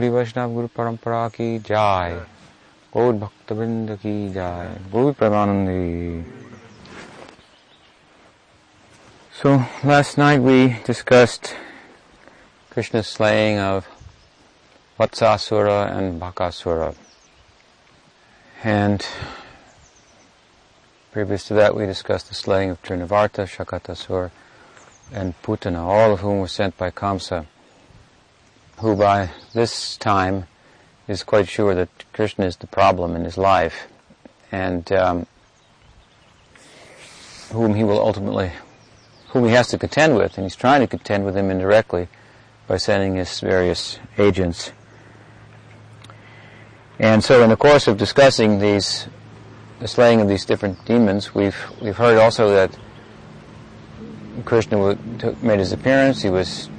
Guru Parampara ki jai. Gaur Bhakta ki jai. Gaur Premanandi. So last night we discussed Krishna's slaying of Vatsasura and Bakasura. And previous to that we discussed the slaying of Trinavarta, Shakatasura, and Putana, all of whom were sent by Kamsa, who by this time is quite sure that Krishna is the problem in his life, and um, whom he will ultimately whom he has to contend with, and he's trying to contend with him indirectly by sending his various agents. And so, in the course of discussing these, the slaying of these different demons, we've we've heard also that Krishna made his appearance. He was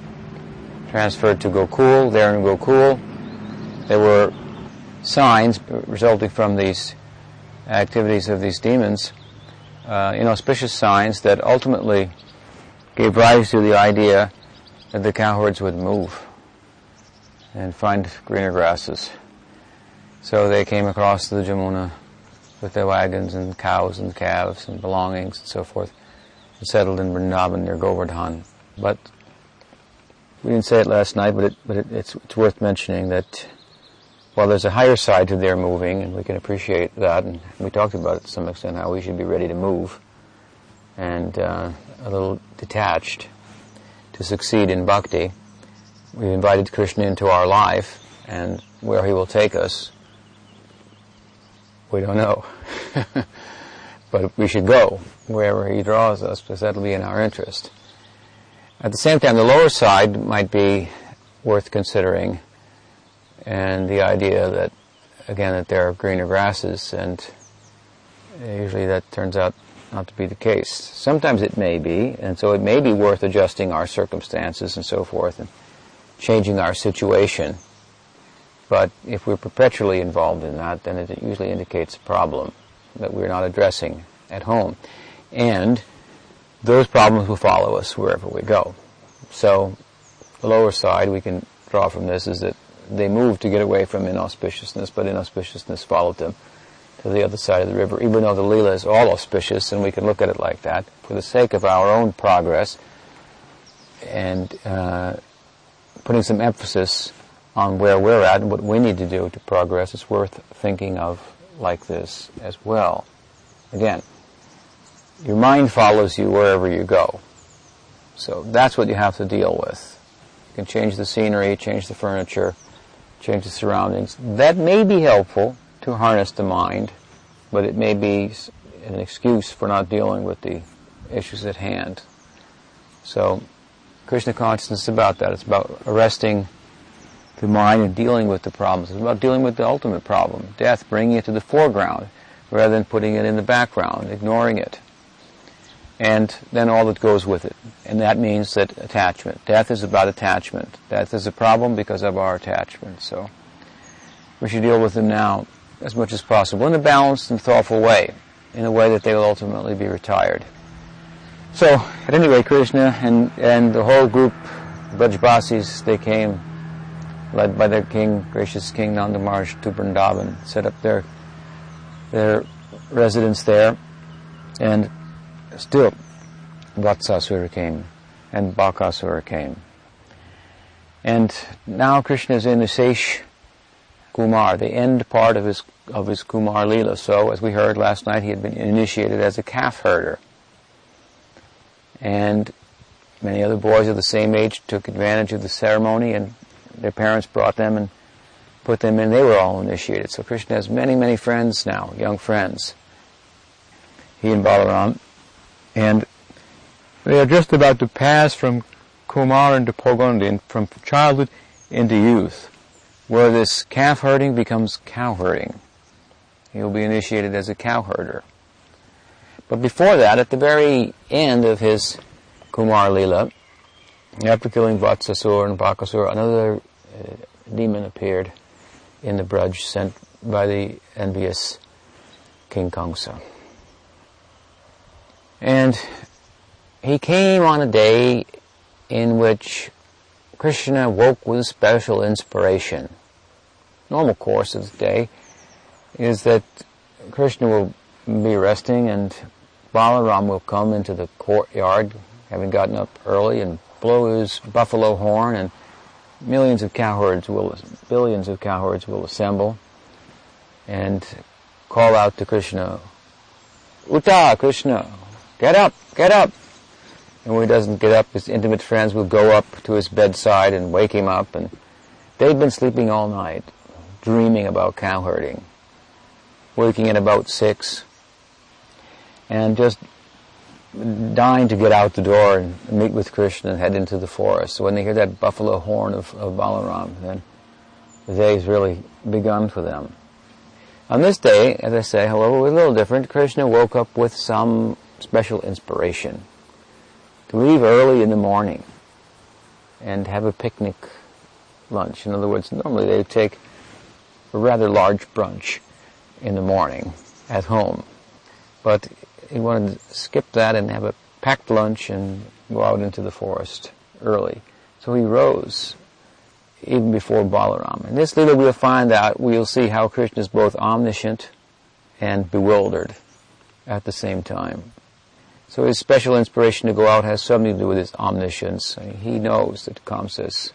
transferred to Gokul. There in Gokul, there were signs resulting from these activities of these demons, uh, inauspicious signs that ultimately gave rise to the idea that the cowherds would move and find greener grasses. So they came across the Jamuna with their wagons and cows and calves and belongings and so forth and settled in Vrindavan near Govardhan. But we didn't say it last night, but, it, but it, it's, it's worth mentioning that while there's a higher side to their moving, and we can appreciate that, and we talked about it to some extent, how we should be ready to move, and uh, a little detached to succeed in bhakti. We've invited Krishna into our life, and where he will take us, we don't know. but we should go wherever he draws us because that'll be in our interest. At the same time, the lower side might be worth considering, and the idea that, again, that there are greener grasses, and usually that turns out not to be the case. Sometimes it may be, and so it may be worth adjusting our circumstances and so forth and changing our situation. But if we're perpetually involved in that, then it usually indicates a problem that we're not addressing at home. And those problems will follow us wherever we go. So the lower side we can draw from this is that they moved to get away from inauspiciousness, but inauspiciousness followed them to the other side of the river, even though the Leela is all auspicious, and we can look at it like that, for the sake of our own progress and uh, putting some emphasis on where we're at and what we need to do to progress, it's worth thinking of like this as well. Again, your mind follows you wherever you go. So that's what you have to deal with. You can change the scenery, change the furniture, change the surroundings. That may be helpful to harness the mind, but it may be an excuse for not dealing with the issues at hand. So Krishna consciousness is about that. It's about arresting the mind and dealing with the problems. It's about dealing with the ultimate problem, death, bringing it to the foreground rather than putting it in the background, ignoring it. And then all that goes with it. And that means that attachment. Death is about attachment. Death is a problem because of our attachment. So we should deal with them now as much as possible in a balanced and thoughtful way, in a way that they will ultimately be retired. So, at any rate, Krishna and, and the whole group, Brajbasis, they came led by their king, gracious King Nanda Maharaj, to Vrindavan, set up their their residence there, and still Vatsasura came, and Bakasura came. And now Krishna is in the Sesh Kumar, the end part of his of his Kumar Leela. So, as we heard last night, he had been initiated as a calf herder. And many other boys of the same age took advantage of the ceremony and their parents brought them and put them in. They were all initiated. So Krishna has many, many friends now, young friends. He and Balaram. And they are just about to pass from Kumar into Pauganda, from childhood into youth, where this calf herding becomes cow herding. He'll be initiated as a cow herder. But before that, at the very end of his Kumar Lila, after killing Vatsasur and Bakasur, another uh, demon appeared in the Braj sent by the envious King Kamsa. And he came on a day in which Krishna woke with special inspiration. normal course of the day is that Krishna will be resting and Balaram will come into the courtyard, having gotten up early, and blow his buffalo horn, and millions of cowherds will, billions of cowherds will assemble and call out to Krishna, Uta, Krishna, get up, get up. And when he doesn't get up, his intimate friends will go up to his bedside and wake him up, and they've been sleeping all night, dreaming about cowherding, waking at about six, and just dying to get out the door and meet with Krishna and head into the forest. So when they hear that buffalo horn of, of Balaram, then the day's really begun for them. On this day, as I say, however, it was a little different. Krishna woke up with some special inspiration to leave early in the morning and have a picnic lunch. In other words, normally they take a rather large brunch in the morning at home. But he wanted to skip that and have a packed lunch and go out into the forest early. So he rose even before Balaram. In this Leela we'll find out, we'll see how Krishna is both omniscient and bewildered at the same time. So his special inspiration to go out has something to do with his omniscience. He knows that Kamsa is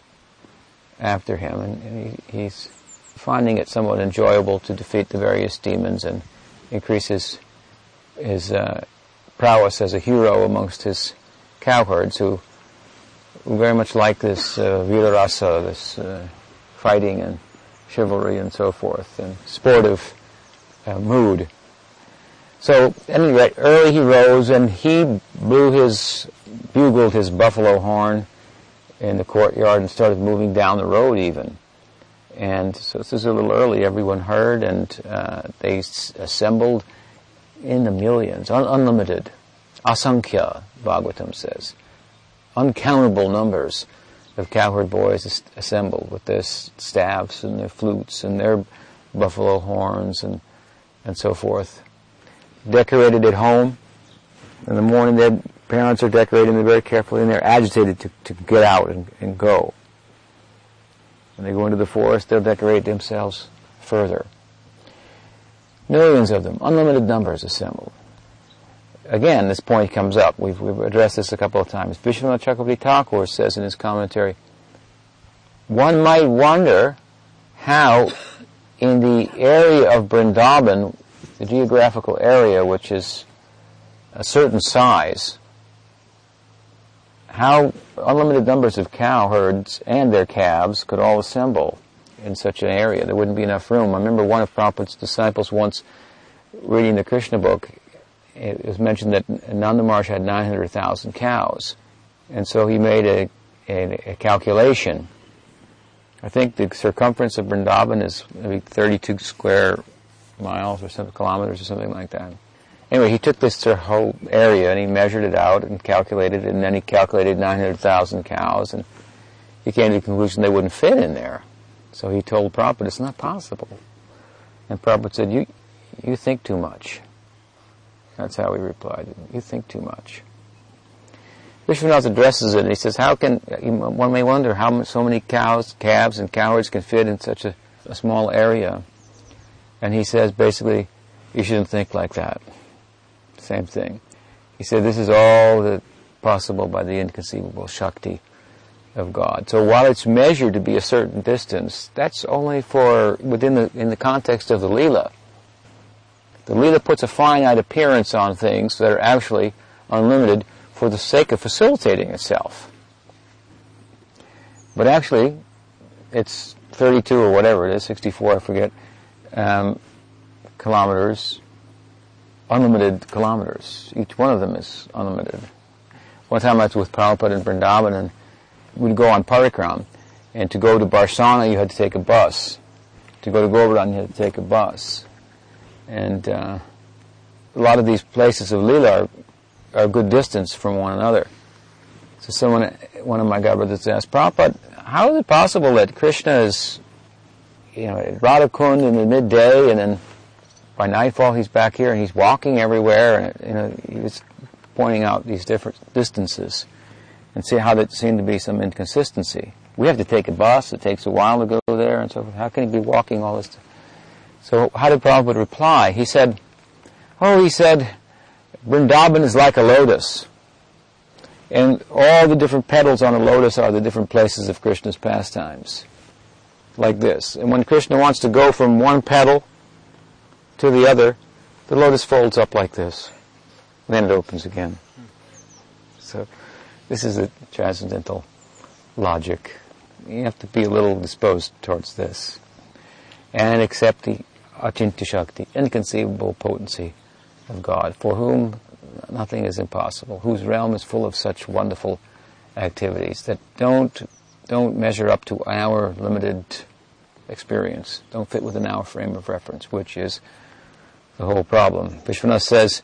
after him and he, he's finding it somewhat enjoyable to defeat the various demons and increase his his uh, prowess as a hero amongst his cowherds who, who very much like this uh, virarasa, this uh, fighting and chivalry and so forth, and sportive uh, mood. So, at any rate, early he rose and he blew his, bugled his buffalo horn in the courtyard and started moving down the road even. And so this is a little early. Everyone heard and uh, they s- assembled in the millions, un- unlimited. Asankhya, Bhagavatam says. Uncountable numbers of cowherd boys as- assembled with their s- staffs and their flutes and their buffalo horns and, and so forth. Decorated at home. In the morning, their parents are decorating them very carefully and they're agitated to, to get out and, and go. When they go into the forest, they'll decorate themselves further. Millions of them, unlimited numbers assembled. Again, this point comes up. We've, we've addressed this a couple of times. Vishwanath Chakravarti Thakur says in his commentary, one might wonder how in the area of Vrindavan, the geographical area which is a certain size, how unlimited numbers of cow herds and their calves could all assemble in such an area. There wouldn't be enough room. I remember one of Prabhupada's disciples once reading the Krishna book. It was mentioned that Nanda Maharaj had 900,000 cows. And so he made a, a, a, calculation. I think the circumference of Vrindavan is maybe 32 square miles or some kilometers or something like that. Anyway, he took this whole area and he measured it out and calculated it, and then he calculated 900,000 cows, and he came to the conclusion they wouldn't fit in there. So he told Prabhupada, it's not possible. And Prabhupada said, you, you think too much. That's how he replied. You think too much. Vishwanath addresses it and he says, how can, one may wonder how so many cows, calves, and cowards can fit in such a, a small area. And he says basically, you shouldn't think like that. Same thing. He said, this is all the, possible by the inconceivable Shakti of God. So while it's measured to be a certain distance, that's only for within the in the context of the lila. The lila puts a finite appearance on things that are actually unlimited for the sake of facilitating itself. But actually, it's 32 or whatever it is, 64, I forget, um, kilometers, unlimited kilometers. Each one of them is unlimited. One time I was with Prabhupada in Vrindavan and we'd go on parikram, and to go to Barsana you had to take a bus. To go to Govardhan you had to take a bus. And uh, a lot of these places of Leela are, are a good distance from one another. So someone, one of my godbrothers asked, Prabhupada, how is it possible that Krishna is, you know, at Radhakund in the midday and then by nightfall he's back here and he's walking everywhere and, you know, he was pointing out these different distances and see how there seemed to be some inconsistency. We have to take a bus. It takes a while to go there and so forth. How can he be walking all this? So how did Prabhupada reply? He said, oh, he said, Vrindavan is like a lotus. And all the different petals on a lotus are the different places of Krishna's pastimes. Like this. And when Krishna wants to go from one petal to the other, the lotus folds up like this. Then it opens again. So this is a transcendental logic. You have to be a little disposed towards this. And accept the Achintya Shakti, inconceivable potency of God, for whom nothing is impossible, whose realm is full of such wonderful activities that don't, don't measure up to our limited experience, don't fit within our frame of reference, which is the whole problem. Vishwanath says,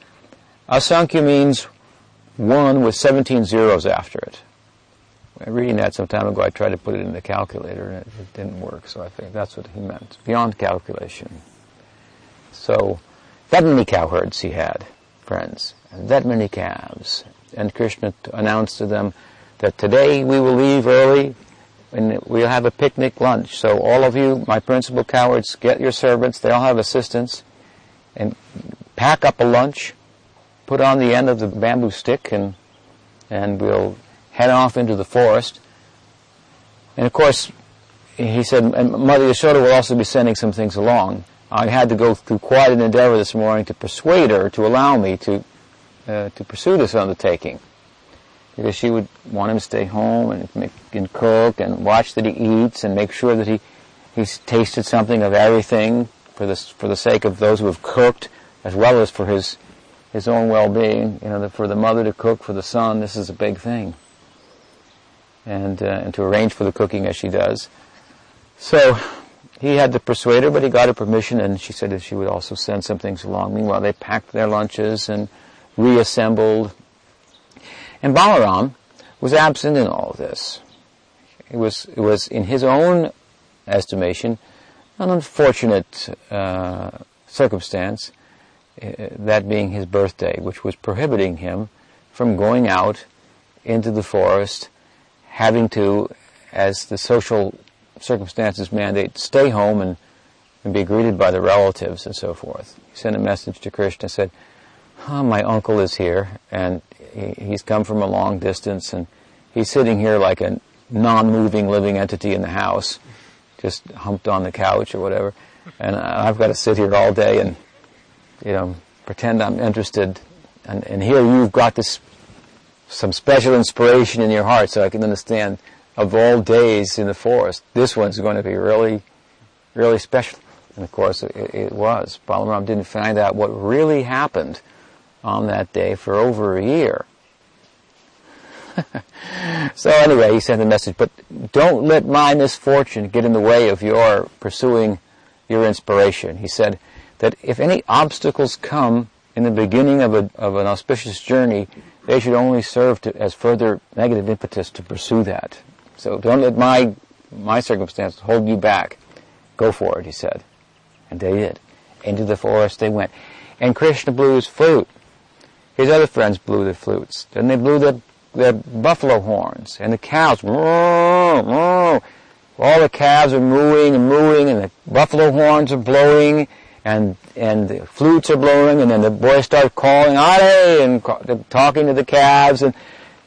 Asankhya means one with 17 zeros after it. Reading that some time ago, I tried to put it in the calculator and it, it didn't work, so I think that's what he meant. Beyond calculation. So, that many cowherds he had, friends, and that many calves. And Krishna announced to them that today we will leave early and we'll have a picnic lunch. So all of you, my principal cowards, get your servants, they all have assistants, and pack up a lunch, put on the end of the bamboo stick, and, and we'll head off into the forest. And of course, he said, and Mother Yashoda will also be sending some things along. I had to go through quite an endeavor this morning to persuade her to allow me to uh, to pursue this undertaking, because she would want him to stay home and make and cook and watch that he eats and make sure that he he's tasted something of everything for this for the sake of those who have cooked, as well as for his his own well-being. You know, the, for the mother to cook for the son, this is a big thing, and uh, and to arrange for the cooking as she does. So he had to persuade her, but he got her permission, and she said that she would also send some things along. Meanwhile, they packed their lunches and reassembled. And Balaram was absent in all this. It was, it was in his own estimation, an unfortunate uh, circumstance, uh, that being his birthday, which was prohibiting him from going out into the forest, having to, as the social circumstances mandate, stay home and, and be greeted by the relatives and so forth. He sent a message to Krishna, said, oh, my uncle is here, and he's come from a long distance, and he's sitting here like a non-moving living entity in the house, just humped on the couch or whatever, and I've got to sit here all day and, you know, pretend I'm interested, and, and here you've got this, some special inspiration in your heart so I can understand of all days in the forest, this one's going to be really, really special. And of course, it, it was. Balaram didn't find out what really happened on that day for over a year. so anyway, he sent a message, but don't let my misfortune get in the way of your pursuing your inspiration. He said that if any obstacles come in the beginning of, a, of an auspicious journey, they should only serve to, as further negative impetus to pursue that. So don't let my, my circumstances hold you back. Go for it, he said. And they did. Into the forest they went. And Krishna blew his flute. His other friends blew their flutes. Then they blew their, their buffalo horns. And the cows, moo, moo. all the calves are mooing and mooing and the buffalo horns are blowing and, and the flutes are blowing and then the boys start calling, Ade! and talking to the calves and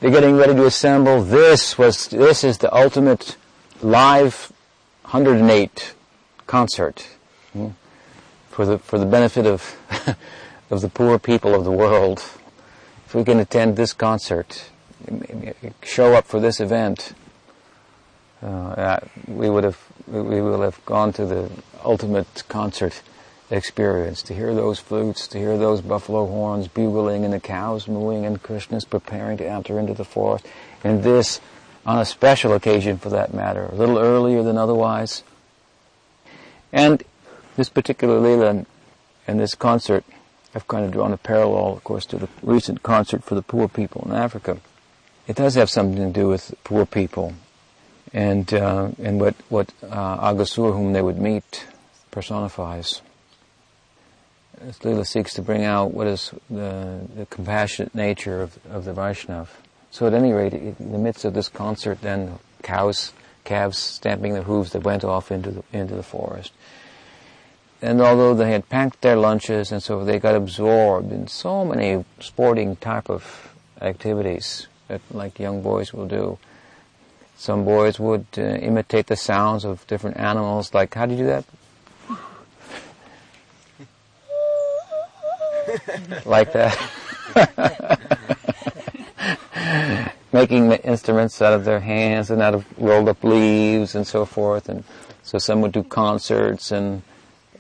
they're getting ready to assemble. This was, this is the ultimate live 108 concert hmm, for the, for the benefit of, of the poor people of the world. If we can attend this concert, show up for this event, uh, we would have, we will have gone to the ultimate concert experience, to hear those flutes, to hear those buffalo horns bugling and the cows mooing and Krishna's preparing to enter into the forest. And this on a special occasion for that matter, a little earlier than otherwise. And this particular Leela and this concert, I've kind of drawn a parallel, of course, to the recent concert for the poor people in Africa. It does have something to do with poor people and, uh, and what, what uh, whom they would meet, personifies. Leela seeks to bring out what is the, the compassionate nature of, of the Vaishnav. So at any rate, in the midst of this concert, then cows calves stamping their hooves, they went off into the, into the forest. And although they had packed their lunches and so they got absorbed in so many sporting type of activities that like young boys will do. Some boys would uh, imitate the sounds of different animals, like, how do you do that? like that. Making the instruments out of their hands and out of rolled up leaves and so forth. And so some would do concerts and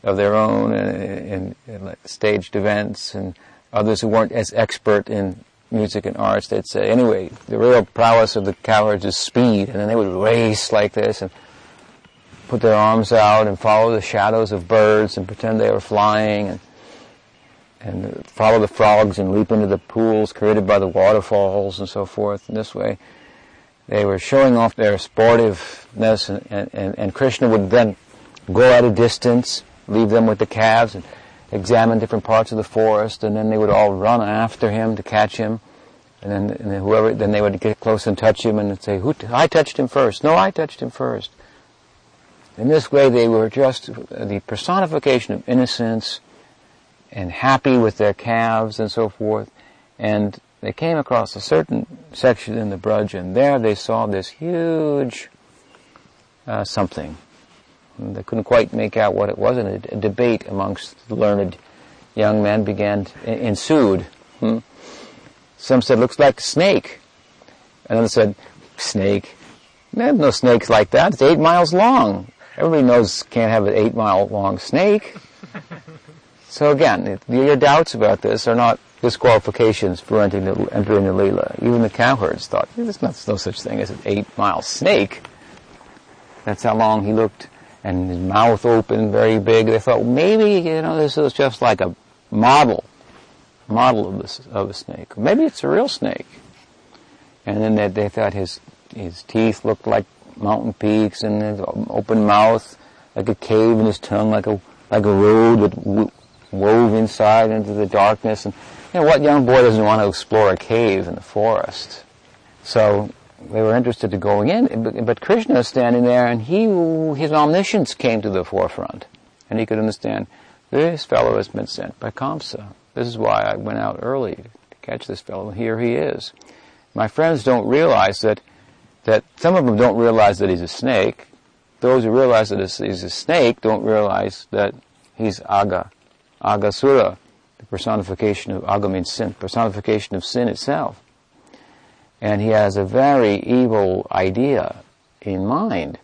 of their own uh, and, and, staged events and others who weren't as expert in music and arts, they'd say, anyway, the real prowess of the cowards is speed. And then they would race like this and put their arms out and follow the shadows of birds and pretend they were flying and and follow the frogs and leap into the pools created by the waterfalls and so forth. And this way, they were showing off their sportiveness, and, and, and Krishna would then go at a distance, leave them with the calves, and examine different parts of the forest, and then they would all run after him to catch him. And then, and then whoever, then they would get close and touch him and say, "Who? T- I touched him first. No, I touched him first. In this way, they were just the personification of innocence and happy with their calves and so forth. And they came across a certain section in the Braj, and there they saw this huge uh, something. They couldn't quite make out what it was, and a, a debate amongst the learned young men began to, ensued. Hmm? Some said, "Looks like a snake," and then said, "Snake? There's no snakes like that. It's eight miles long. Everybody knows can't have an eight mile long snake." So again, your doubts about this are not disqualifications for entering the, entering the Leela. Even the cowherds thought, there's no, such thing as an eight-mile snake. That's how long he looked, and his mouth open, very big. They thought, maybe, you know, this is just like a model, model of, this, of a snake. Maybe it's a real snake. And then they, they thought his, his teeth looked like mountain peaks, and his open mouth, like a cave, and his tongue like a, like a road with wove inside into the darkness. And you know, what young boy doesn't want to explore a cave in the forest? So they were interested to going in, but Krishna is standing there, and he, his omniscience came to the forefront, and he could understand this fellow has been sent by Kamsa. This is why I went out early to catch this fellow. Here he is. My friends don't realize that that some of them don't realize that he's a snake. Those who realize that he's a snake don't realize that he's Agha, Aghasura, the personification of Agha means sin, personification of sin itself. And he has a very evil idea in mind.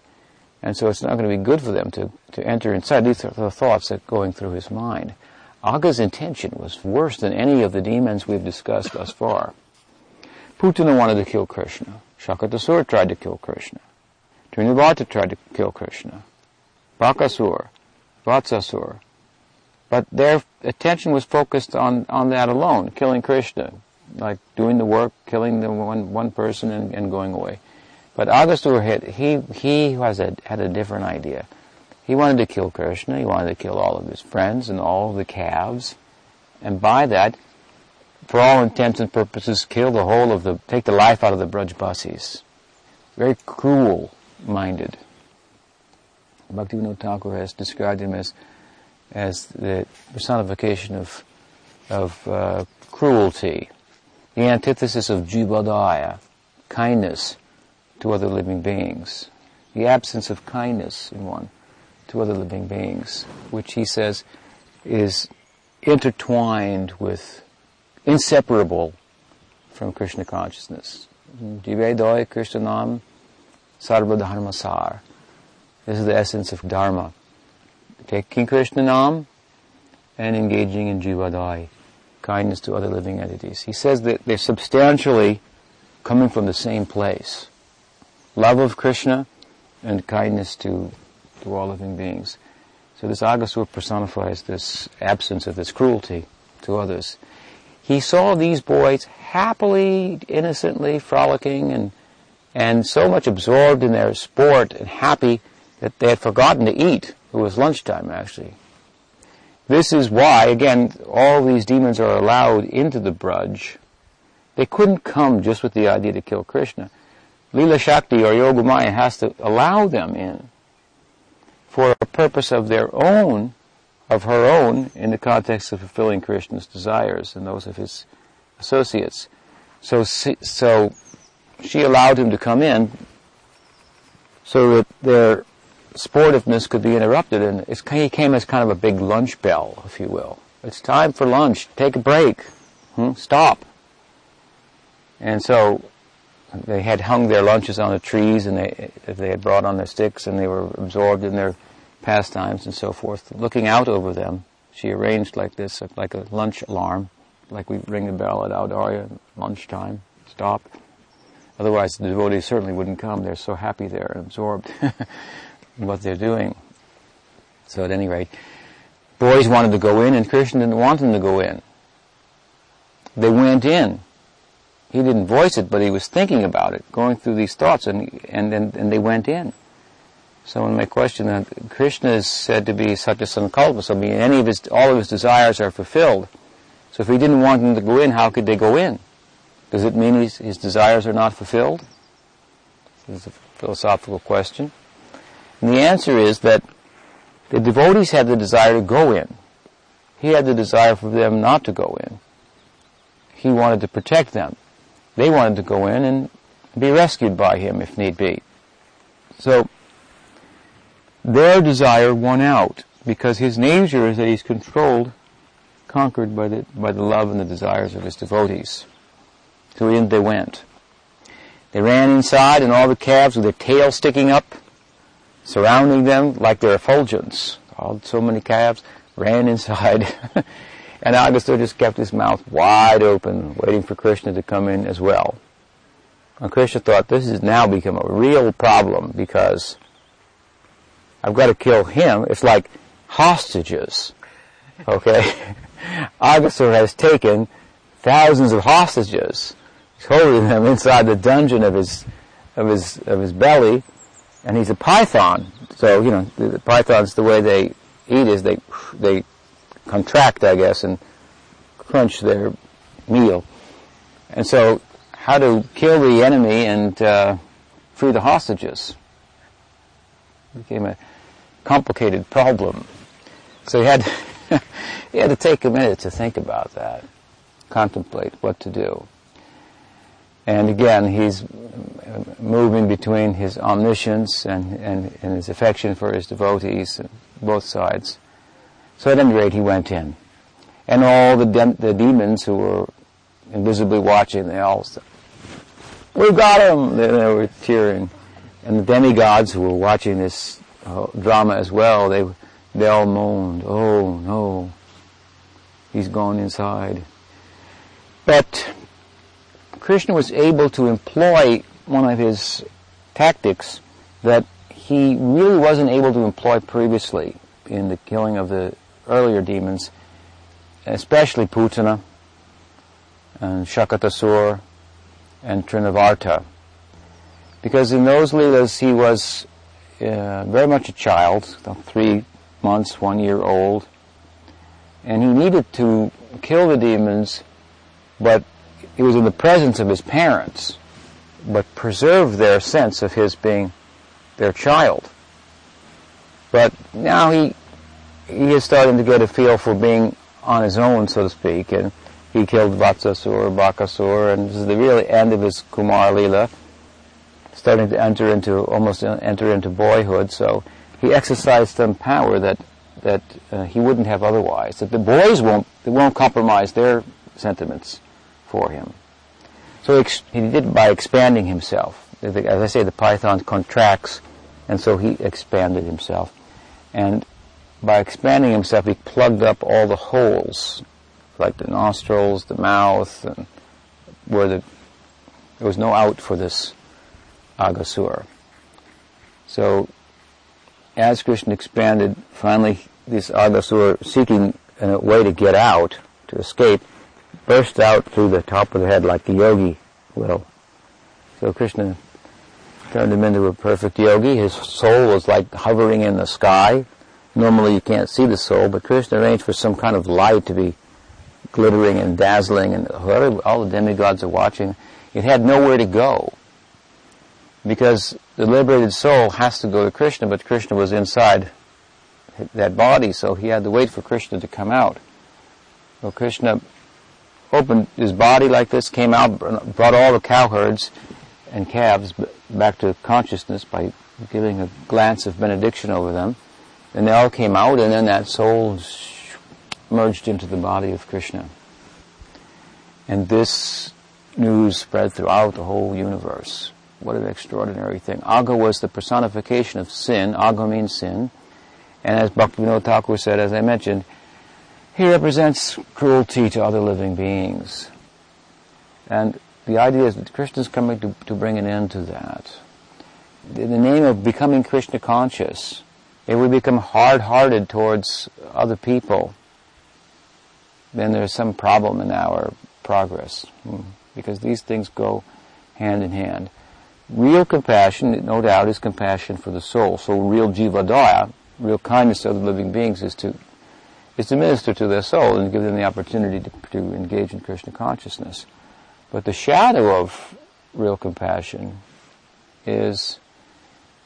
And so it's not going to be good for them to, to enter inside. These are the thoughts that are going through his mind. Agha's intention was worse than any of the demons we've discussed thus far. Putana wanted to kill Krishna. Shakatasura tried to kill Krishna. Trinavarta tried to kill Krishna. Bakasur, Vatsasur, but their attention was focused on, on that alone, killing Krishna, like doing the work, killing the one, one person and, and going away. But Aghasur had, he, he has a, had a different idea. He wanted to kill Krishna, he wanted to kill all of his friends and all of the calves, and by that, for all intents and purposes, kill the whole of the, take the life out of the Brajbasis. Very cruel-minded. Bhaktivinoda Thakur has described him as as the personification of, of uh, cruelty, the antithesis of jivadaya, kindness to other living beings, the absence of kindness in one to other living beings, which he says is intertwined with, inseparable from Krishna consciousness. Jivedoi Krishnanam Sarva Dharmasar. This is the essence of Dharma taking Krishna Nam and engaging in Jivadai, kindness to other living entities. He says that they're substantially coming from the same place. Love of Krishna and kindness to, to all living beings. So this Aghasur personifies this absence of this cruelty to others. He saw these boys happily, innocently frolicking and, and so much absorbed in their sport and happy that they had forgotten to eat. It was lunchtime, actually. This is why, again, all these demons are allowed into the Braj. They couldn't come just with the idea to kill Krishna. Lila Shakti or Yogamaya has to allow them in for a purpose of their own, of her own, in the context of fulfilling Krishna's desires and those of his associates. So, so she allowed him to come in so that their sportiveness could be interrupted and he came as kind of a big lunch bell, if you will. It's time for lunch. Take a break. Hmm? Stop. And so they had hung their lunches on the trees and they, they had brought on their sticks and they were absorbed in their pastimes and so forth. Looking out over them, she arranged like this, like a lunch alarm, like we ring the bell at Audarya, lunchtime, stop. Otherwise the devotees certainly wouldn't come. They're so happy there and absorbed what they're doing. So at any rate, boys wanted to go in and Krishna didn't want them to go in. They went in he didn't voice it, but he was thinking about it, going through these thoughts, and and and, and they went in. So in my question, that Krishna is said to be Satya Sankalpa, so mean, any of his, all of his desires are fulfilled. So if he didn't want them to go in, how could they go in? Does it mean his, his desires are not fulfilled? This is a philosophical question. And the answer is that the devotees had the desire to go in. He had the desire for them not to go in. He wanted to protect them. They wanted to go in and be rescued by him if need be. So, their desire won out because his nature is that he's controlled, conquered by the, by the love and the desires of his devotees. So in they went. They ran inside and all the calves with their tails sticking up, surrounding them like their effulgence. All so many calves ran inside And Aghasura just kept his mouth wide open, waiting for Krishna to come in as well. And Krishna thought, this has now become a real problem because I've got to kill him. It's like hostages. Okay? Aghasura has taken thousands of hostages. He's holding them inside the dungeon of his, of his, of his belly, and he's a python. So, you know, the, the pythons, the way they eat is they, they contract, I guess, and crunch their meal. And so, how to kill the enemy and uh, free the hostages became a complicated problem. So he had he had to take a minute to think about that, contemplate what to do. And again, he's moving between his omniscience and, and, and his affection for his devotees, both sides. So at any rate, he went in. And all the, de- the demons who were invisibly watching, they all said, we've got him! They, they were cheering. And the demigods who were watching this uh, drama as well, they, they all moaned, oh no, he's gone inside. But Krishna was able to employ one of his tactics that he really wasn't able to employ previously in the killing of the earlier demons, especially Putana and Shakatasur and Trinavarta. Because in those Leelas he was uh, very much a child, three months, one year old, and he needed to kill the demons, but he was in the presence of his parents, but preserved their sense of his being their child. But now he he is starting to get a feel for being on his own, so to speak, and he killed Vatsasur, Bakasur, and this is the really end of his Kumar Lila, starting to enter into, almost enter into boyhood, so he exercised some power that, that uh, he wouldn't have otherwise, that the boys won't, they won't compromise their sentiments for him. So he did it by expanding himself. As I say, the python contracts, and so he expanded himself. And by expanding himself, he plugged up all the holes, like the nostrils, the mouth, and where the, there was no out for this Aghasur. So, as Krishna expanded, finally this Aghasur, seeking a way to get out, to escape, burst out through the top of the head like the yogi will. So Krishna turned him into a perfect yogi. His soul was like hovering in the sky, Normally you can't see the soul, but Krishna arranged for some kind of light to be glittering and dazzling, and all the demigods are watching. It had nowhere to go. because the liberated soul has to go to Krishna, but Krishna was inside that body, so he had to wait for Krishna to come out. So Krishna opened his body like this, came out, brought all the cowherds and calves back to consciousness by giving a glance of benediction over them. And they all came out, and then that soul merged into the body of Krishna. And this news spread throughout the whole universe. What an extraordinary thing. Agha was the personification of sin. Agha means sin. And as Bhaktivinoda Thakur said, as I mentioned, he represents cruelty to other living beings. And the idea is that Krishna is coming to, to bring an end to that. In the name of becoming Krishna conscious, if we become hard-hearted towards other people, then there's some problem in our progress. Hmm. Because these things go hand in hand. Real compassion, no doubt, is compassion for the soul. So real jiva real kindness to other living beings is to is to minister to their soul and give them the opportunity to, to engage in Krishna consciousness. But the shadow of real compassion is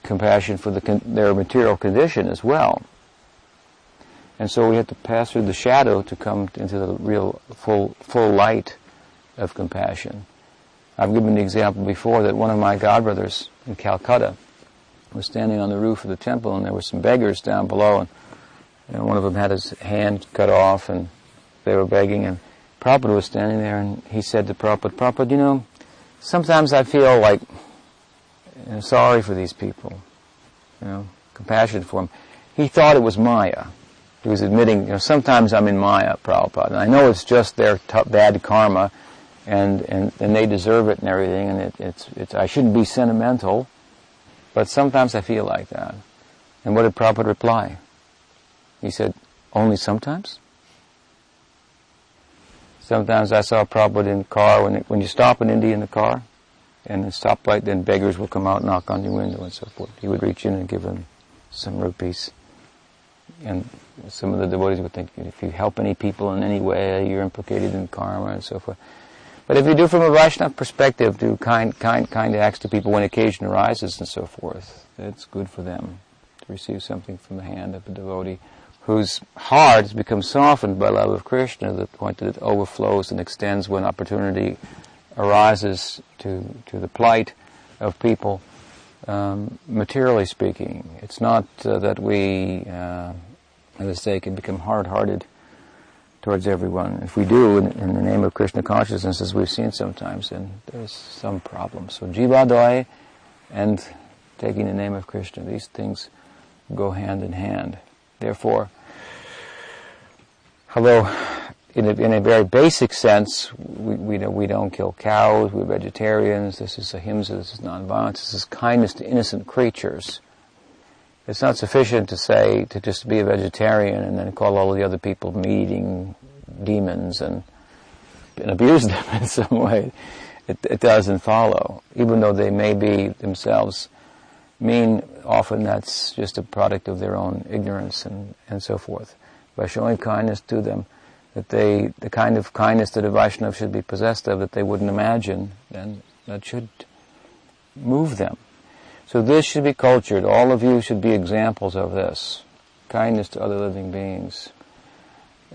compassion for the, their material condition as well. And so we have to pass through the shadow to come into the real full, full light of compassion. I've given the example before that one of my godbrothers in Calcutta was standing on the roof of the temple and there were some beggars down below and you know, one of them had his hand cut off and they were begging and Prabhupada was standing there and he said to Prabhupada, Prabhupada, you know, sometimes I feel like you know, sorry for these people, you know, compassion for them. He thought it was Maya. He was admitting, you know, sometimes I'm in Maya, Prabhupada, and I know it's just their t- bad karma, and, and, and they deserve it and everything, and it, it's, it's, I shouldn't be sentimental, but sometimes I feel like that. And what did Prabhupada reply? He said, only sometimes? Sometimes I saw Prabhupada in the car, when, it, when you stop in India in the car, and the stoplight, then beggars will come out, knock on your window and so forth. He would reach in and give them some rupees. And some of the devotees would think, if you help any people in any way, you're implicated in karma and so forth. But if you do from a Vaishnava perspective, do kind, kind, kind acts to people when occasion arises and so forth, it's good for them to receive something from the hand of a devotee whose heart has become softened by love of Krishna to the point that it overflows and extends when opportunity arises to, to the plight of people, um, materially speaking. It's not uh, that we, uh, as I say, can become hard-hearted towards everyone. If we do, in, in, the name of Krishna consciousness, as we've seen sometimes, then there's some problem. So jivadoi and taking the name of Krishna, these things go hand in hand. Therefore, although in a, in a very basic sense, we, we, don't, we don't kill cows, we're vegetarians, this is ahimsa, this is nonviolence, this is kindness to innocent creatures. It's not sufficient to say, to just be a vegetarian and then call all the other people meat-eating demons and, and abuse them in some way. It, it doesn't follow, even though they may be themselves mean often that's just a product of their own ignorance and, and so forth. By showing kindness to them, that they, the kind of kindness that a Vaishnava should be possessed of that they wouldn't imagine, then that should move them. So this should be cultured. All of you should be examples of this. Kindness to other living beings.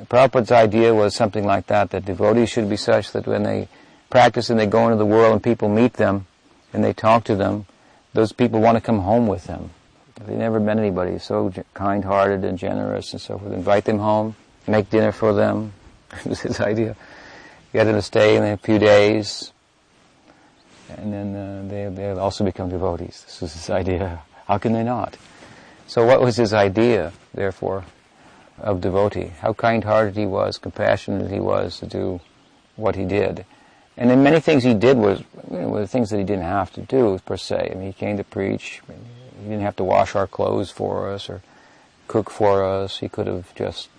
Prabhupada's idea was something like that, that devotees should be such that when they practice and they go into the world and people meet them and they talk to them, those people want to come home with them. They never met anybody so kind-hearted and generous and so forth. Invite them home, make dinner for them. it was his idea. Get them to stay in a few days, and then uh, they they also become devotees. This was his idea. How can they not? So what was his idea, therefore, of devotee? How kind-hearted he was, compassionate he was to do what he did. And then many things he did was, you know, were things that he didn't have to do per se. I mean, he came to preach. He didn't have to wash our clothes for us or cook for us. He could have just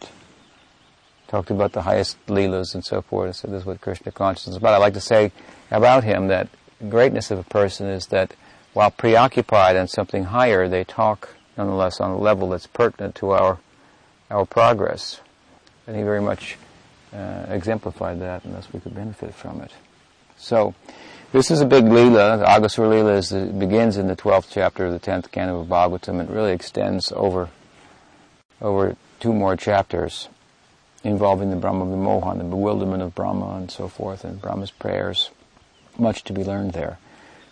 talked about the highest leelas and so forth. And So this is what Krishna consciousness is about. I like to say about him that greatness of a person is that while preoccupied on something higher, they talk nonetheless on a level that's pertinent to our our progress. And he very much uh, exemplified that, and thus we could benefit from it. So, This is a big lila. The Aghasura lila is, it begins in the 12th chapter of the 10th canto of Bhagavatam. It really extends over, over two more chapters involving the Brahma Vimohan, the bewilderment of Brahma and so forth, and Brahma's prayers. Much to be learned there.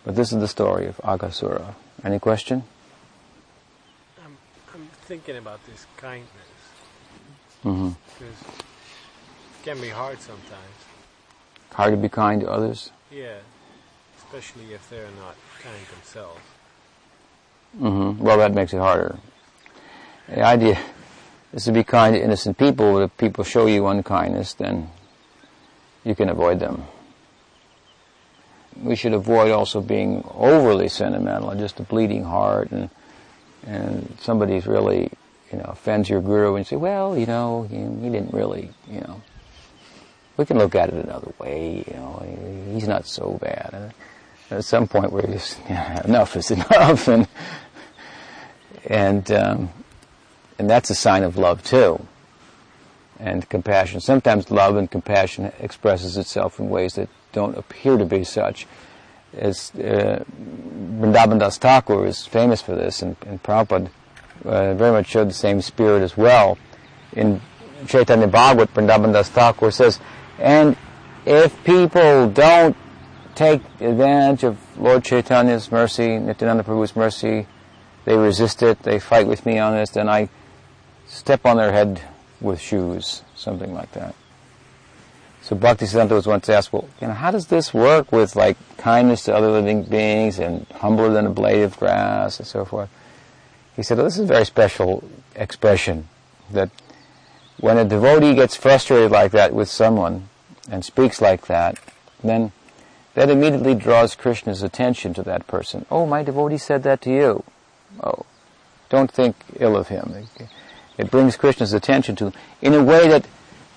But this is the story of Aghasura. Any question? I'm, I'm thinking about this kindness. Mm-hmm. Because it can be hard sometimes. Hard to be kind to others? Yeah especially if they're not kind themselves. Mm-hmm. Well, that makes it harder. The idea is to be kind to innocent people, but if people show you unkindness, then you can avoid them. We should avoid also being overly sentimental and just a bleeding heart and and somebody's really, you know, offends your guru and you say, well, you know, he, he didn't really, you know, we can look at it another way, you know, he's not so bad And at some point where you just, enough is enough, and and um, and that's a sign of love too, and compassion. Sometimes love and compassion expresses itself in ways that don't appear to be such. As uh, Das Thakur is famous for this, and, and Prabhupada uh, very much showed the same spirit as well. In Chaitanya Bhagavat, Vrindavan Das Thakur says, and if people don't take advantage of Lord Chaitanya's mercy, Nityananda Prabhu's mercy. They resist it. They fight with me on this. Then I step on their head with shoes, something like that. So Bhaktisiddhanta was once asked, well, you know, how does this work with like kindness to other living beings and humbler than a blade of grass and so forth? He said, well, this is a very special expression that when a devotee gets frustrated like that with someone and speaks like that, then that immediately draws Krishna's attention to that person. Oh, my devotee said that to you. Oh, don't think ill of him. It brings Krishna's attention to them in a way that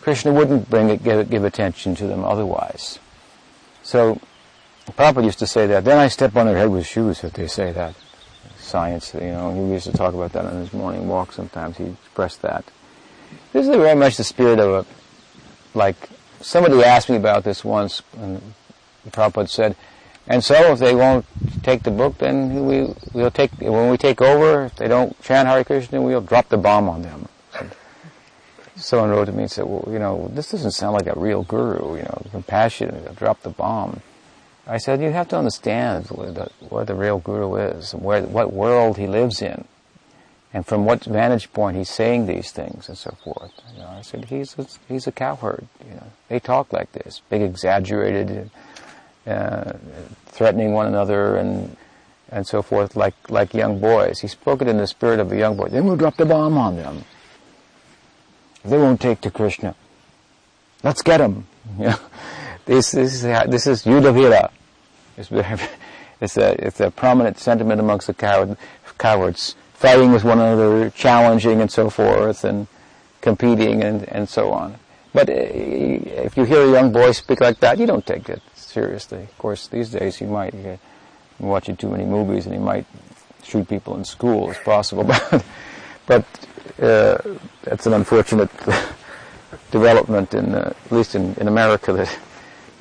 Krishna wouldn't bring it, give, give attention to them otherwise. So, Papa used to say that. Then I step on their head with shoes if they say that. Science, you know, he used to talk about that on his morning walk sometimes. He expressed that. This is very much the spirit of a, like, somebody asked me about this once, and Prabhupada said, and so if they won't take the book, then we, we'll take, when we take over, if they don't chant Hare Krishna, we'll drop the bomb on them. Someone wrote to me and said, well, you know, this doesn't sound like a real guru, you know, compassionate, drop the bomb. I said, you have to understand what the, what the real guru is, where, what world he lives in, and from what vantage point he's saying these things and so forth. You know, I said, he's a, he's a cowherd. You know, they talk like this, big exaggerated uh, threatening one another and and so forth, like like young boys. He spoke it in the spirit of a young boy. Then we'll drop the bomb on them. They won't take to Krishna. Let's get them. You know, this, this is this is Yudhavira. It's, it's a it's a prominent sentiment amongst the coward, cowards, fighting with one another, challenging and so forth, and competing and and so on. But uh, if you hear a young boy speak like that, you don't take it seriously. Of course, these days he might be watching too many movies and he might shoot people in school. It's possible, but but uh, that's an unfortunate development in uh, at least in, in America that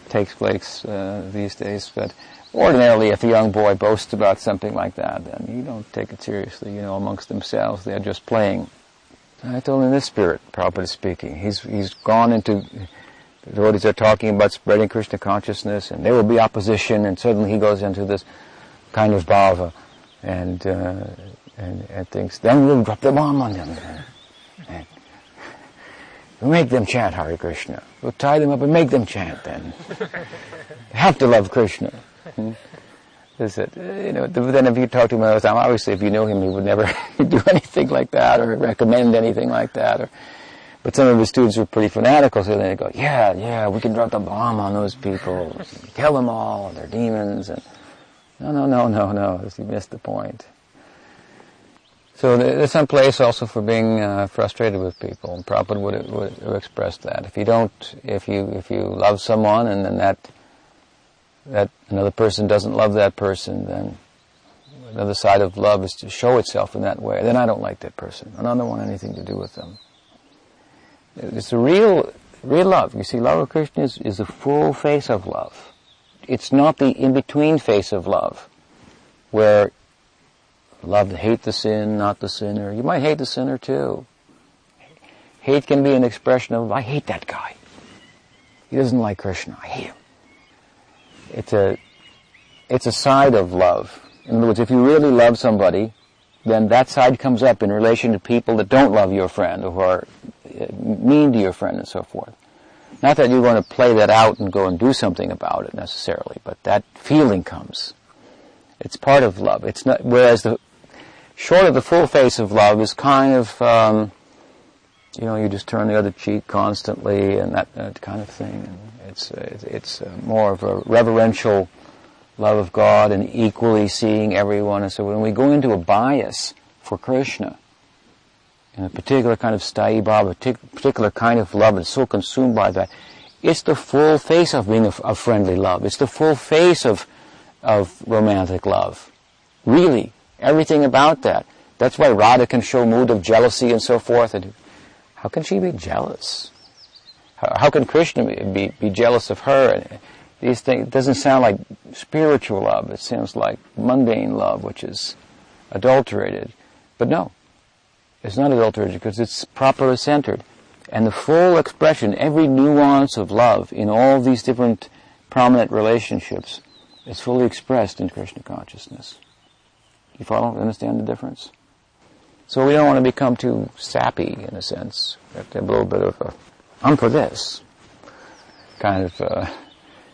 takes place uh, these days. But ordinarily, if a young boy boasts about something like that, then you don't take it seriously. You know, amongst themselves, they're just playing. I told him in this spirit, Prabhupada speaking. He's he's gone into the devotees are talking about spreading Krishna consciousness, and there will be opposition, and suddenly he goes into this kind of bhava, and uh, and, and thinks, then we'll drop the bomb on them. And we'll make them chant Hare Krishna. We'll tie them up and make them chant then. have to love Krishna. Hmm? Is it, you know, then if you talk to him time, obviously if you knew him, he would never do anything like that or recommend anything like that or but some of his students were pretty fanatical, so they go, yeah, yeah, we can drop the bomb on those people, kill them all, they're demons, and no, no, no, no, no, you missed the point. So there's some place also for being uh, frustrated with people, and Prabhupada would, would, would express that. If you don't, if you if you love someone and then that that another person doesn't love that person, then another side of love is to show itself in that way. Then I don't like that person, and I don't want anything to do with them. It's a real, real love. You see, love of Krishna is, is the full face of love. it's not the in-between face of love, where love hate the sin, not the sinner. You might hate the sinner too. Hate can be an expression of, I hate that guy. He doesn't like Krishna. I hate him. It's a, it's a side of love. In other words, if you really love somebody, then that side comes up in relation to people that don't love your friend or who are uh, mean to your friend and so forth. Not that you're going to play that out and go and do something about it necessarily, but that feeling comes. It's part of love. It's not, whereas the, short of the full face of love is kind of, um, you know, you just turn the other cheek constantly and that, that kind of thing. And it's, it's, uh, more of a reverential love of God and equally seeing everyone. And so when we go into a bias for Krishna, in a particular kind of sthai bhava, a particular kind of love that's so consumed by that, it's the full face of being a friendly love. It's the full face of, of romantic love. Really, everything about that. That's why Radha can show mood of jealousy and so forth. And how can she be jealous? How, can Krishna be, be, jealous of her? these things, doesn't sound like spiritual love. It sounds like mundane love, which is adulterated. But no, it's not adulterated because it's properly centered. And the full expression, every nuance of love in all these different prominent relationships is fully expressed in Krishna consciousness. You follow? Understand the difference? So we don't want to become too sappy, in a sense. We have to have a little bit of a, I'm for this kind of uh,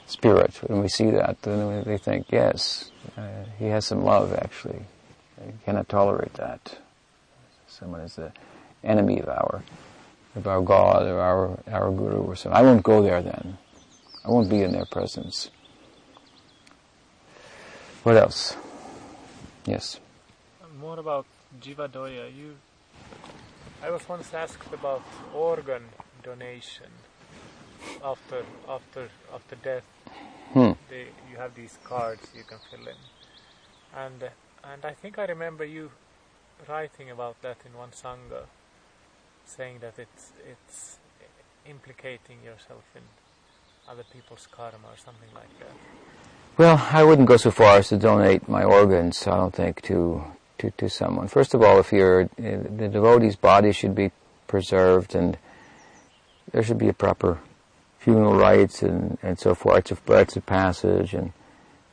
spirit. When we see that, then we think, yes, uh, he has some love, actually. He cannot tolerate that. Someone is the enemy of our, of our God or our, our Guru or something. I won't go there then. I won't be in their presence. What else? Yes. More about Jivadaya. You, I was once asked about organ donation after after after death. Hmm. They, you have these cards you can fill in, and and I think I remember you writing about that in one sangha, saying that it's it's implicating yourself in other people's karma or something like that. Well, I wouldn't go so far as to donate my organs. I don't think to to to someone. First of all, if you're the devotee's body should be preserved, and there should be a proper funeral rites and, and so forth, rites of, rites of passage and,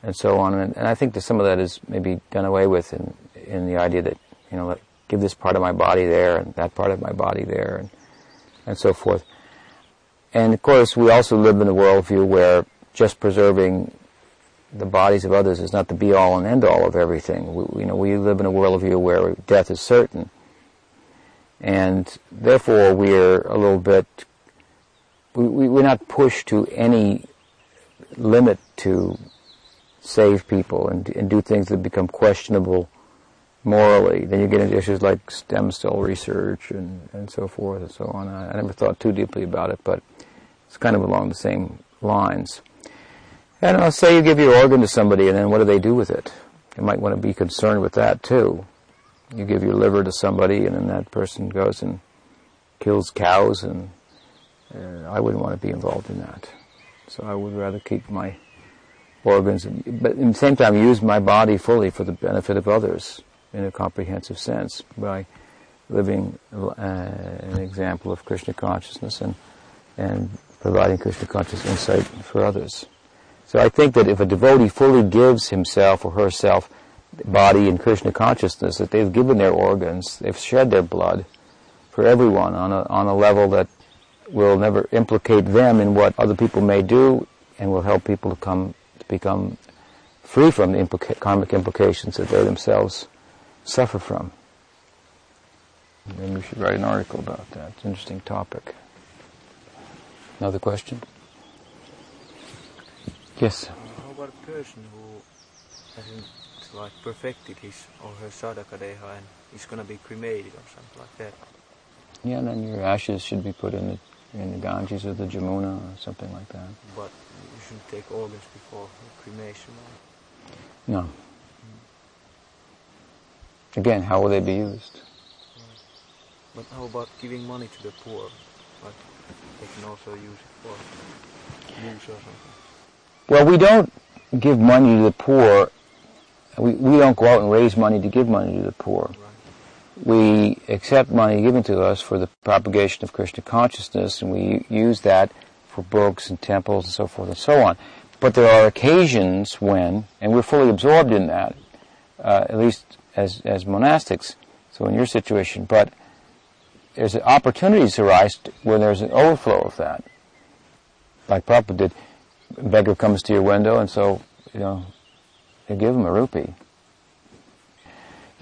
and so on. And, and I think that some of that is maybe done away with in, in the idea that, you know, let, give this part of my body there and that part of my body there and, and so forth. And of course, we also live in a worldview where just preserving the bodies of others is not the be all and end all of everything. We, you know, we live in a worldview where death is certain. And therefore we're a little bit we, we, we're not pushed to any limit to save people and, and do things that become questionable morally. Then you get into issues like stem cell research and, and so forth and so on. I, I never thought too deeply about it, but it's kind of along the same lines. And I'll say you give your organ to somebody and then what do they do with it? You might want to be concerned with that too. You give your liver to somebody and then that person goes and kills cows and uh, I wouldn't want to be involved in that. So I would rather keep my organs, but at the same time use my body fully for the benefit of others in a comprehensive sense by living uh, an example of Krishna consciousness and and providing Krishna conscious insight for others. So I think that if a devotee fully gives himself or herself body and Krishna consciousness, that they've given their organs, they've shed their blood for everyone on a on a level that will never implicate them in what other people may do and will help people to come to become free from the implica- karmic implications that they themselves suffer from. Maybe we should write an article about that. It's an interesting topic. Another question? Yes. Uh, How about a person who hasn't like perfected his or her sadhaka deha and is going to be cremated or something like that? Yeah, and then your ashes should be put in the in the Ganges or the Jamuna or something like that. But you shouldn't take organs before cremation. No. Mm. Again, how will they be used? But how about giving money to the poor? Like they can also use it for use or something. Well, we don't give money to the poor. We, we don't go out and raise money to give money to the poor. We accept money given to us for the propagation of Krishna consciousness, and we use that for books and temples and so forth and so on. But there are occasions when, and we're fully absorbed in that, uh, at least as as monastics. So in your situation, but there's opportunities arise when there's an overflow of that. Like Prabhupada did, a beggar comes to your window, and so you know, you give him a rupee.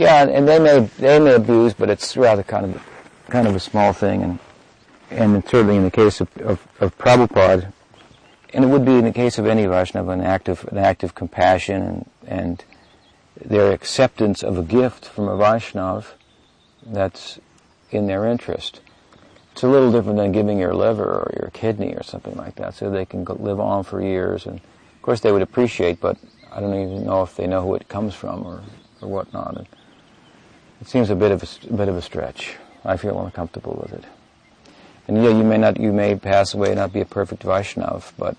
Yeah, and they may they may abuse, but it's rather kind of kind of a small thing, and and certainly in the case of, of, of Prabhupada, and it would be in the case of any Vaishnava, an act of, an act of compassion and, and their acceptance of a gift from a Vaishnav that's in their interest. It's a little different than giving your liver or your kidney or something like that, so they can live on for years. And of course, they would appreciate, but I don't even know if they know who it comes from or, or whatnot. And it seems a bit of a, a bit of a stretch. I feel uncomfortable with it. And yeah, you may not, you may pass away and not be a perfect Vaishnav, but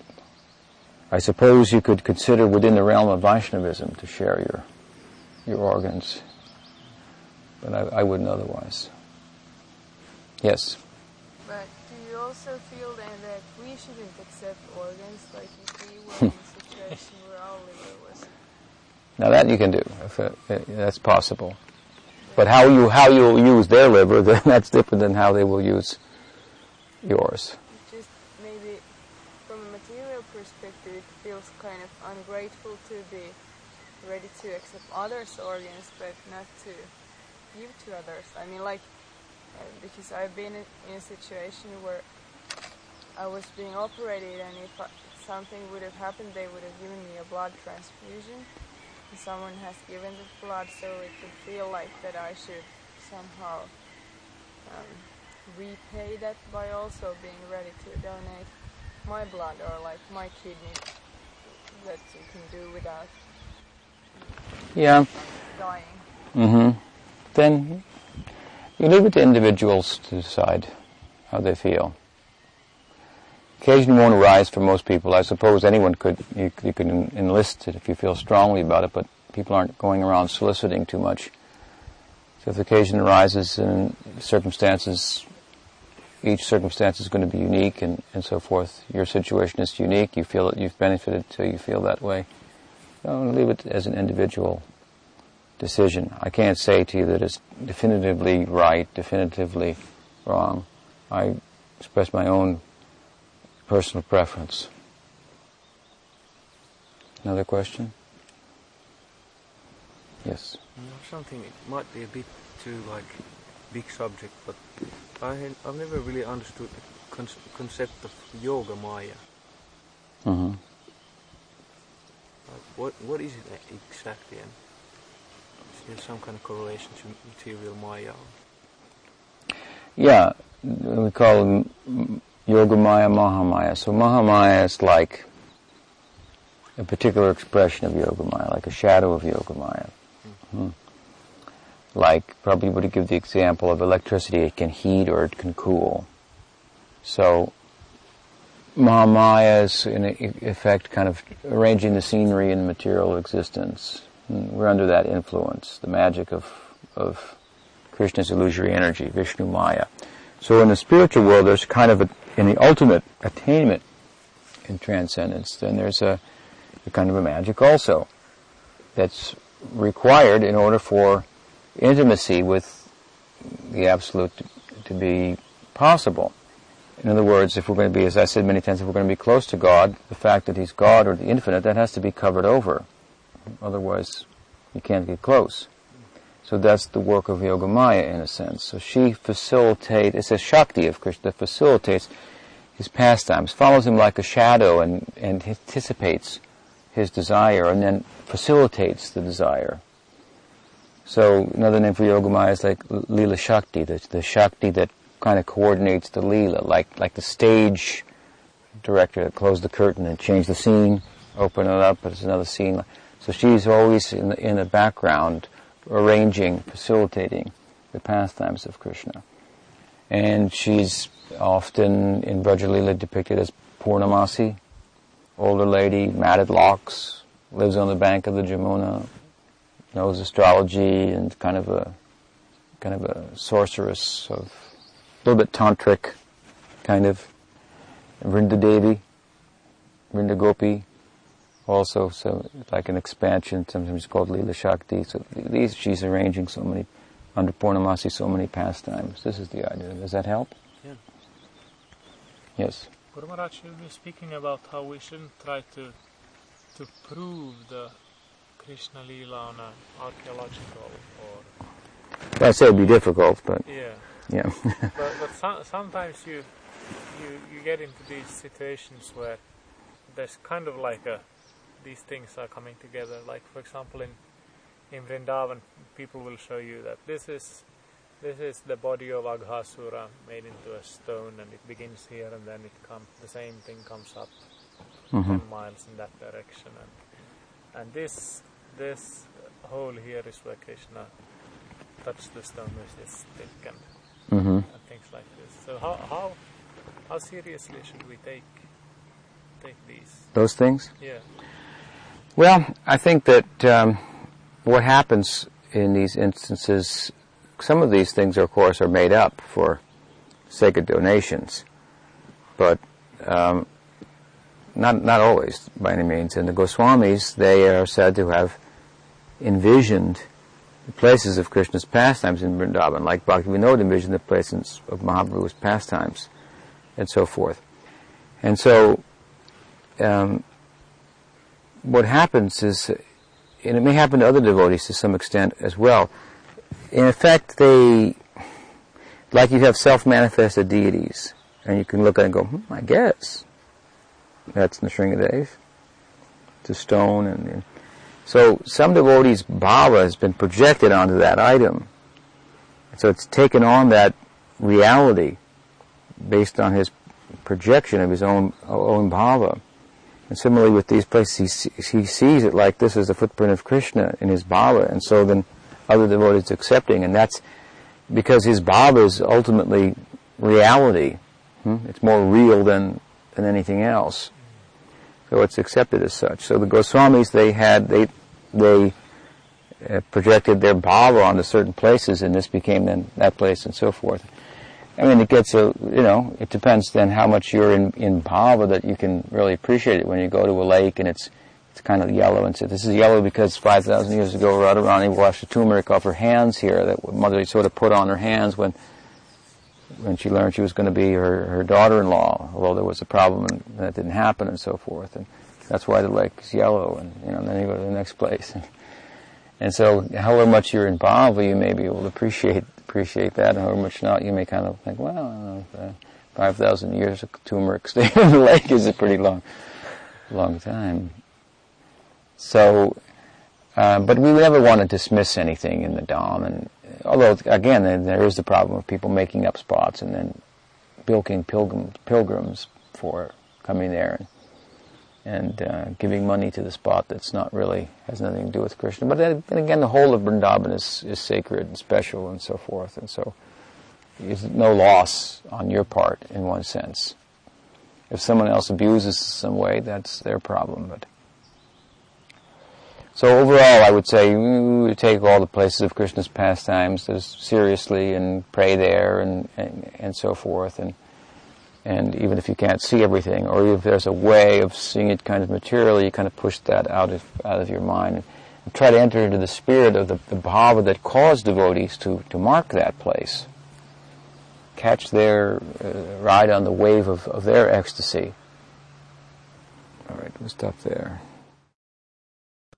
I suppose you could consider within the realm of Vaishnavism to share your, your organs. But I, I wouldn't otherwise. Yes? But do you also feel then that we shouldn't accept organs like if we were in a situation where our liver was... Now that you can do, if if that's possible. But how you how you'll use their liver, then that's different than how they will use yours. Just maybe from a material perspective, it feels kind of ungrateful to be ready to accept others' organs, but not to give to others. I mean, like, uh, because I've been in, in, a situation where I was being operated, and if something would have happened, they would have given me a blood transfusion. Someone has given the blood, so it would feel like that I should somehow. Um, repay that by also being ready to donate my blood or like my kidney that you can do without yeah dying. Mm-hmm. Then you leave it to individuals to decide how they feel. Occasion won't arise for most people. I suppose anyone could you, you could enlist it if you feel strongly about it, but people aren't going around soliciting too much. So if the occasion arises and circumstances each circumstance is going to be unique and, and so forth. Your situation is unique. You feel that you've benefited, so you feel that way. Don't leave it as an individual decision. I can't say to you that it's definitively right, definitively wrong. I express my own personal preference. Another question? Yes. Something it might be a bit too like big subject, but I had, I've never really understood the con- concept of yoga maya. Mm-hmm. Like what what is it exactly, and is there some kind of correlation to material maya? Yeah, we call yoga maya mahamaya. So mahamaya is like a particular expression of yoga maya, like a shadow of yoga maya. Mm-hmm like Prabhupada would give the example of electricity, it can heat or it can cool. So Mahamaya is in effect kind of arranging the scenery and material existence. We're under that influence, the magic of, of Krishna's illusory energy, Vishnu Maya. So in the spiritual world, there's kind of a, in the ultimate attainment in transcendence, then there's a, a kind of a magic also that's required in order for intimacy with the absolute to be possible. In other words, if we're going to be, as I said many times, if we're going to be close to God, the fact that He's God or the infinite, that has to be covered over. Otherwise, you can't get close. So that's the work of Yogamaya in a sense. So she facilitates, it's a Shakti of Krishna that facilitates his pastimes, follows him like a shadow and, and anticipates his desire and then facilitates the desire. So another name for Yogamaya is like Lila Shakti, the, the Shakti that kind of coordinates the Lila, like, like the stage director that closed the curtain and changed the scene, open it up, but it's another scene. So she's always in the, in the background, arranging, facilitating the pastimes of Krishna. And she's often in Brajalila depicted as Purnamasi, older lady, matted locks, lives on the bank of the Jamuna, knows astrology and kind of a kind of a sorceress of a little bit tantric kind of Vrinda Devi, Vrinda Gopi, also so like an expansion, sometimes called Lila Shakti. So these she's arranging so many under Purnamasi so many pastimes. This is the idea. Does that help? Yeah. Yes. Guru Maharaj, you were speaking about how we shouldn't try to to prove the Krishna Lila on an archaeological or I say it'd be difficult, but yeah. yeah. but but so, sometimes you you you get into these situations where there's kind of like a these things are coming together. Like for example, in in Vrindavan, people will show you that this is this is the body of Aghasura made into a stone, and it begins here, and then it comes. The same thing comes up hmm ten miles in that direction, and and this this hole here is where Krishna touched the stone with his stick and, hmm and things like this. So how how how seriously should we take take these? Those things. Yeah. Well, I think that um, what happens in these instances, some of these things, of course, are made up for sake of donations, but um, not not always by any means. And the Goswamis, they are said to have envisioned the places of Krishna's pastimes in Vrindavan, like Bhaktivinoda envisioned the places of Mahaprabhu's pastimes, and so forth. And so, um, what happens is, and it may happen to other devotees to some extent as well. In effect, they, like you have self-manifested deities, and you can look at it and go, hmm, I guess that's Nrsingadev. It's a stone, and, and so some devotees' bhava has been projected onto that item. So it's taken on that reality based on his projection of his own own bhava. And similarly with these places, he, he sees it like this is the footprint of Krishna in his bhava, and so then other devotees accepting, and that's because his bhava is ultimately reality. Hmm? It's more real than than anything else. So it's accepted as such. So the Goswamis, they had they they uh, projected their bhava onto certain places, and this became then that place, and so forth. I mean, it gets a, you know, it depends then how much you're in, in bhava that you can really appreciate it when you go to a lake and it's, it's kind of yellow and say, this is yellow because 5,000 years ago Radharani washed a turmeric off her hands here that mother sort of put on her hands when, when she learned she was going to be her, her daughter-in-law, although there was a problem and that didn't happen and so forth. And that's why the lake is yellow and, you know, and then you go to the next place. And so, however much you're in bhava, you may be able to appreciate appreciate that, however much not, you may kind of think, well, uh, five thousand years of turmeric staying in the lake is a pretty long, long time. So, uh, but we never want to dismiss anything in the Dham, and although again, there is the problem of people making up spots and then bilking pilgrim, pilgrims for coming there. And, and uh, giving money to the spot that's not really has nothing to do with Krishna. But then, again, the whole of Vrindavan is, is sacred and special and so forth, and so there's no loss on your part in one sense. If someone else abuses in some way, that's their problem. But so overall, I would say take all the places of Krishna's pastimes seriously and pray there and, and, and so forth and and even if you can't see everything, or if there's a way of seeing it kind of materially, you kind of push that out of out of your mind and try to enter into the spirit of the, the bhava that caused devotees to, to mark that place. Catch their uh, ride on the wave of, of their ecstasy. All right, we'll stop there.